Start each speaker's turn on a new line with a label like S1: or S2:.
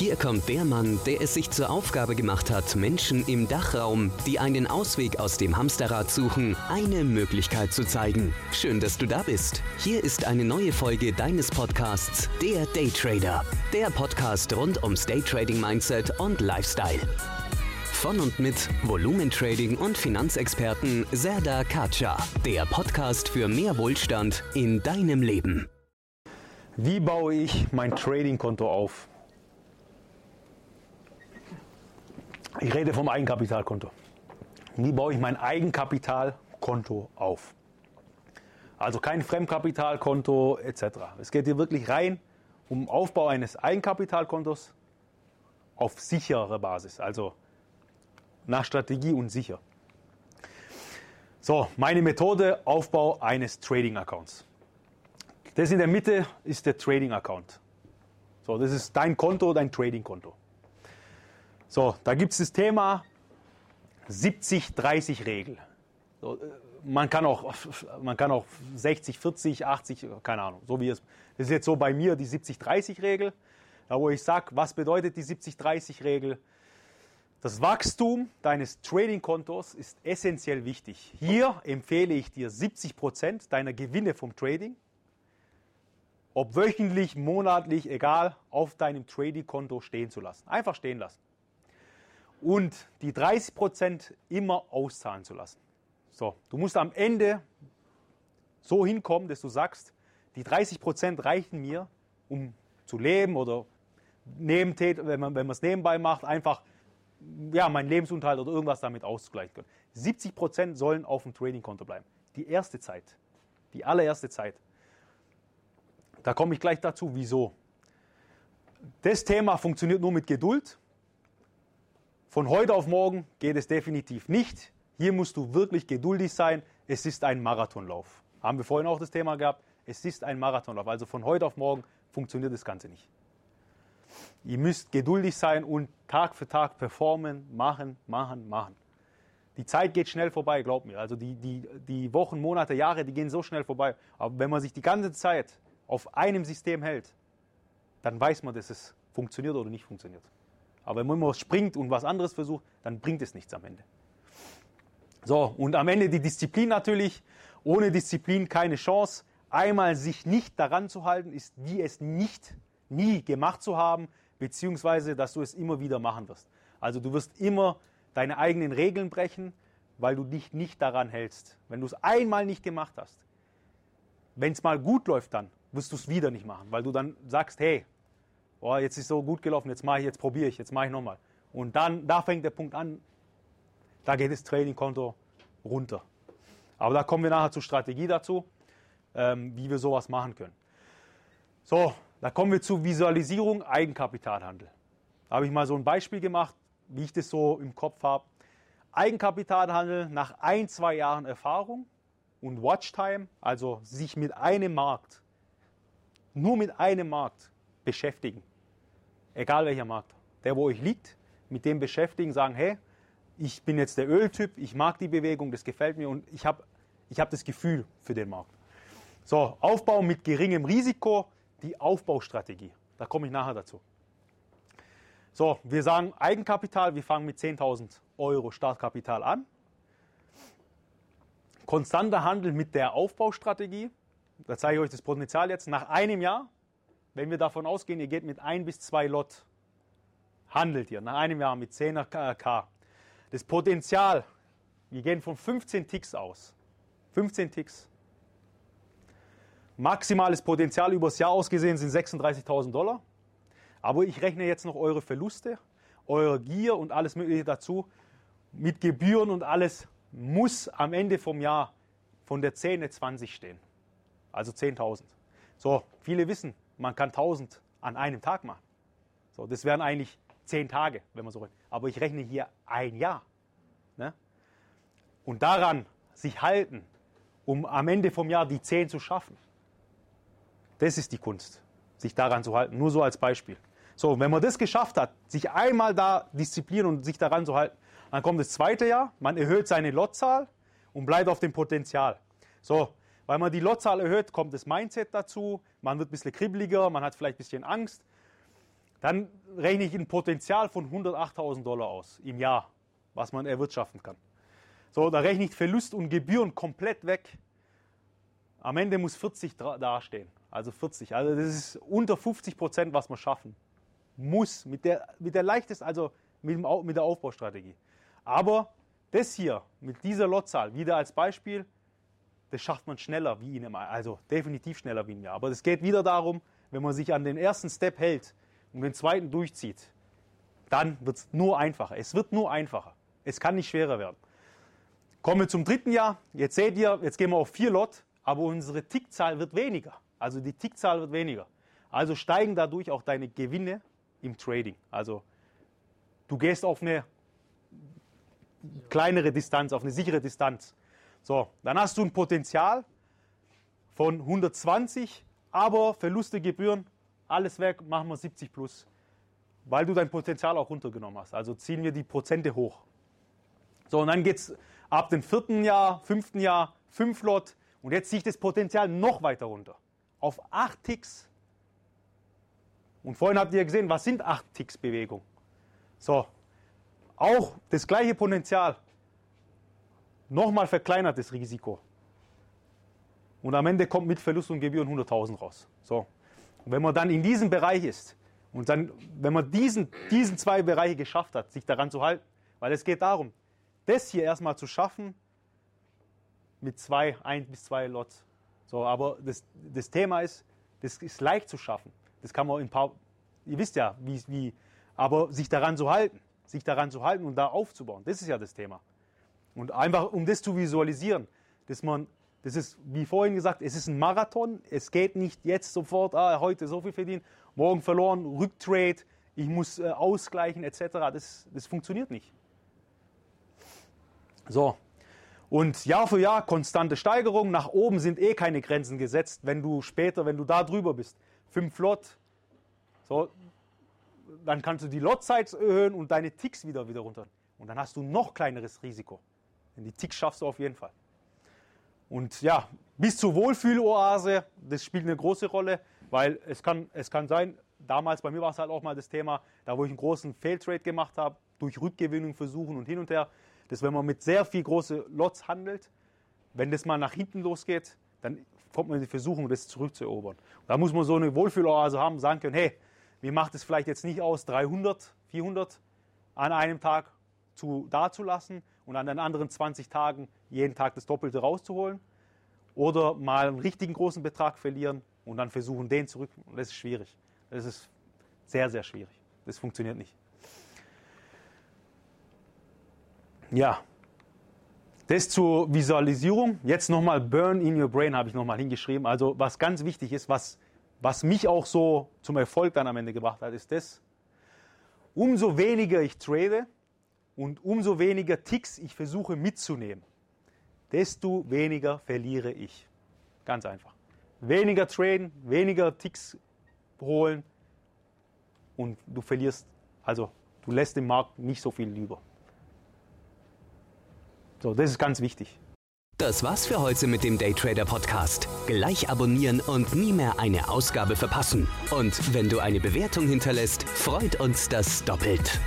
S1: Hier kommt der Mann, der es sich zur Aufgabe gemacht hat, Menschen im Dachraum, die einen Ausweg aus dem Hamsterrad suchen, eine Möglichkeit zu zeigen. Schön, dass du da bist. Hier ist eine neue Folge deines Podcasts, der Daytrader. Der Podcast rund ums Daytrading Mindset und Lifestyle. Von und mit Volumentrading und Finanzexperten Serda Kacha. Der Podcast für mehr Wohlstand in deinem Leben.
S2: Wie baue ich mein Trading-Konto auf? Ich rede vom Eigenkapitalkonto. Wie baue ich mein Eigenkapitalkonto auf? Also kein Fremdkapitalkonto etc. Es geht hier wirklich rein um Aufbau eines Eigenkapitalkontos auf sichere Basis, also nach Strategie und sicher. So, meine Methode Aufbau eines Trading Accounts. Das in der Mitte ist der Trading Account. So, das ist dein Konto, dein Trading Konto. So, da gibt es das Thema 70-30-Regel. So, äh, man, kann auch, man kann auch 60, 40, 80, keine Ahnung, so wie es. Das ist jetzt so bei mir die 70-30-Regel, da wo ich sage, was bedeutet die 70-30-Regel? Das Wachstum deines Trading-Kontos ist essentiell wichtig. Hier empfehle ich dir 70 Prozent deiner Gewinne vom Trading, ob wöchentlich, monatlich, egal, auf deinem Trading-Konto stehen zu lassen. Einfach stehen lassen und die 30 Prozent immer auszahlen zu lassen. So, du musst am Ende so hinkommen, dass du sagst, die 30 Prozent reichen mir, um zu leben oder wenn man wenn es nebenbei macht, einfach ja, meinen Lebensunterhalt oder irgendwas damit auszugleichen können. 70 Prozent sollen auf dem Trading-Konto bleiben. Die erste Zeit, die allererste Zeit. Da komme ich gleich dazu, wieso. Das Thema funktioniert nur mit Geduld von heute auf morgen geht es definitiv nicht. Hier musst du wirklich geduldig sein. Es ist ein Marathonlauf. Haben wir vorhin auch das Thema gehabt. Es ist ein Marathonlauf. Also von heute auf morgen funktioniert das Ganze nicht. Ihr müsst geduldig sein und Tag für Tag performen, machen, machen, machen. Die Zeit geht schnell vorbei, glaub mir. Also die, die, die Wochen, Monate, Jahre, die gehen so schnell vorbei. Aber wenn man sich die ganze Zeit auf einem System hält, dann weiß man, dass es funktioniert oder nicht funktioniert. Aber wenn man immer springt und was anderes versucht, dann bringt es nichts am Ende. So, und am Ende die Disziplin natürlich. Ohne Disziplin keine Chance. Einmal sich nicht daran zu halten, ist wie es nicht, nie gemacht zu haben, beziehungsweise, dass du es immer wieder machen wirst. Also du wirst immer deine eigenen Regeln brechen, weil du dich nicht daran hältst. Wenn du es einmal nicht gemacht hast, wenn es mal gut läuft dann, wirst du es wieder nicht machen, weil du dann sagst, hey, oh, jetzt ist so gut gelaufen, jetzt mache ich, jetzt probiere ich, jetzt mache ich nochmal. Und dann, da fängt der Punkt an, da geht das Trading-Konto runter. Aber da kommen wir nachher zur Strategie dazu, ähm, wie wir sowas machen können. So, da kommen wir zur Visualisierung Eigenkapitalhandel. Da habe ich mal so ein Beispiel gemacht, wie ich das so im Kopf habe. Eigenkapitalhandel nach ein, zwei Jahren Erfahrung und Watchtime, also sich mit einem Markt, nur mit einem Markt beschäftigen egal welcher Markt, der wo euch liegt, mit dem beschäftigen, sagen, hey, ich bin jetzt der Öltyp, ich mag die Bewegung, das gefällt mir und ich habe ich hab das Gefühl für den Markt. So, Aufbau mit geringem Risiko, die Aufbaustrategie. Da komme ich nachher dazu. So, wir sagen Eigenkapital, wir fangen mit 10.000 Euro Startkapital an. Konstanter Handel mit der Aufbaustrategie. Da zeige ich euch das Potenzial jetzt. Nach einem Jahr wenn wir davon ausgehen, ihr geht mit ein bis zwei Lot, handelt ihr nach einem Jahr mit 10 K. Das Potenzial, wir gehen von 15 Ticks aus. 15 Ticks. Maximales Potenzial übers Jahr ausgesehen sind 36.000 Dollar. Aber ich rechne jetzt noch eure Verluste, eure Gier und alles Mögliche dazu. Mit Gebühren und alles muss am Ende vom Jahr von der 10 eine 20 stehen. Also 10.000. So, viele wissen, man kann 1000 an einem Tag machen. So, das wären eigentlich 10 Tage, wenn man so rechnet. Aber ich rechne hier ein Jahr. Ne? Und daran sich halten, um am Ende vom Jahr die 10 zu schaffen. Das ist die Kunst, sich daran zu halten. Nur so als Beispiel. So, wenn man das geschafft hat, sich einmal da disziplinieren und sich daran zu halten, dann kommt das zweite Jahr, man erhöht seine Lotzahl und bleibt auf dem Potenzial. So, weil man die Lotzahl erhöht, kommt das Mindset dazu, man wird ein bisschen kribbeliger, man hat vielleicht ein bisschen Angst. dann rechne ich ein Potenzial von 108.000 Dollar aus im Jahr, was man erwirtschaften kann. So, da rechne ich Verlust und Gebühren komplett weg. Am Ende muss 40 dastehen. Also 40. Also das ist unter 50 Prozent, was man schaffen muss. Mit der, mit der leichtest, also mit, dem, mit der Aufbaustrategie. Aber das hier, mit dieser Lotzahl, wieder als Beispiel, das schafft man schneller wie in einem, also definitiv schneller wie in einem Jahr. Aber es geht wieder darum, wenn man sich an den ersten Step hält und den zweiten durchzieht, dann wird es nur einfacher. Es wird nur einfacher. Es kann nicht schwerer werden. Kommen wir zum dritten Jahr. Jetzt seht ihr, jetzt gehen wir auf vier Lot, aber unsere Tickzahl wird weniger. Also die Tickzahl wird weniger. Also steigen dadurch auch deine Gewinne im Trading. Also du gehst auf eine kleinere Distanz, auf eine sichere Distanz. So, dann hast du ein Potenzial von 120, aber Verluste, Gebühren, alles weg, machen wir 70 plus, weil du dein Potenzial auch runtergenommen hast. Also ziehen wir die Prozente hoch. So, und dann geht es ab dem vierten Jahr, fünften Jahr, fünf Lot und jetzt ziehe ich das Potenzial noch weiter runter. Auf 8 Ticks. Und vorhin habt ihr gesehen, was sind 8 Ticks Bewegung? So, auch das gleiche Potenzial, nochmal verkleinertes Risiko. Und am Ende kommt mit Verlust und Gebühren 100.000 raus. So. Und wenn man dann in diesem Bereich ist und dann, wenn man diesen, diesen zwei Bereiche geschafft hat, sich daran zu halten, weil es geht darum, das hier erstmal zu schaffen mit zwei, ein bis zwei Lots. So, aber das, das Thema ist, das ist leicht zu schaffen. Das kann man in ein paar, ihr wisst ja, wie, wie, aber sich daran zu halten, sich daran zu halten und da aufzubauen, das ist ja das Thema. Und einfach, um das zu visualisieren, dass man, das ist, wie vorhin gesagt, es ist ein Marathon. Es geht nicht jetzt sofort, ah, heute so viel verdienen, morgen verloren, Rücktrade, ich muss äh, ausgleichen, etc. Das, das funktioniert nicht. So. Und Jahr für Jahr konstante Steigerung. Nach oben sind eh keine Grenzen gesetzt, wenn du später, wenn du da drüber bist. Fünf Lot, so, dann kannst du die Lot-Size erhöhen und deine Ticks wieder, wieder runter. Und dann hast du noch kleineres Risiko. Denn die Ticks schaffst du auf jeden Fall. Und ja, bis zur Wohlfühloase, das spielt eine große Rolle, weil es kann, es kann sein, damals bei mir war es halt auch mal das Thema, da wo ich einen großen Failtrade gemacht habe, durch Rückgewinnung versuchen und hin und her, dass wenn man mit sehr viel große Lots handelt, wenn das mal nach hinten losgeht, dann kommt man in die Versuchung, das zurückzuerobern. Da muss man so eine Wohlfühloase haben, sagen können, hey, mir macht es vielleicht jetzt nicht aus, 300, 400 an einem Tag zu, dazulassen und an den anderen 20 Tagen jeden Tag das Doppelte rauszuholen. Oder mal einen richtigen großen Betrag verlieren und dann versuchen, den zurück. Das ist schwierig. Das ist sehr, sehr schwierig. Das funktioniert nicht. Ja, das zur Visualisierung. Jetzt nochmal Burn in your brain habe ich nochmal hingeschrieben. Also was ganz wichtig ist, was, was mich auch so zum Erfolg dann am Ende gebracht hat, ist das. Umso weniger ich trade, und umso weniger Ticks ich versuche mitzunehmen, desto weniger verliere ich. Ganz einfach. Weniger traden, weniger Ticks holen und du verlierst, also du lässt dem Markt nicht so viel über. So, das ist ganz wichtig.
S1: Das war's für heute mit dem Daytrader Podcast. Gleich abonnieren und nie mehr eine Ausgabe verpassen. Und wenn du eine Bewertung hinterlässt, freut uns das doppelt.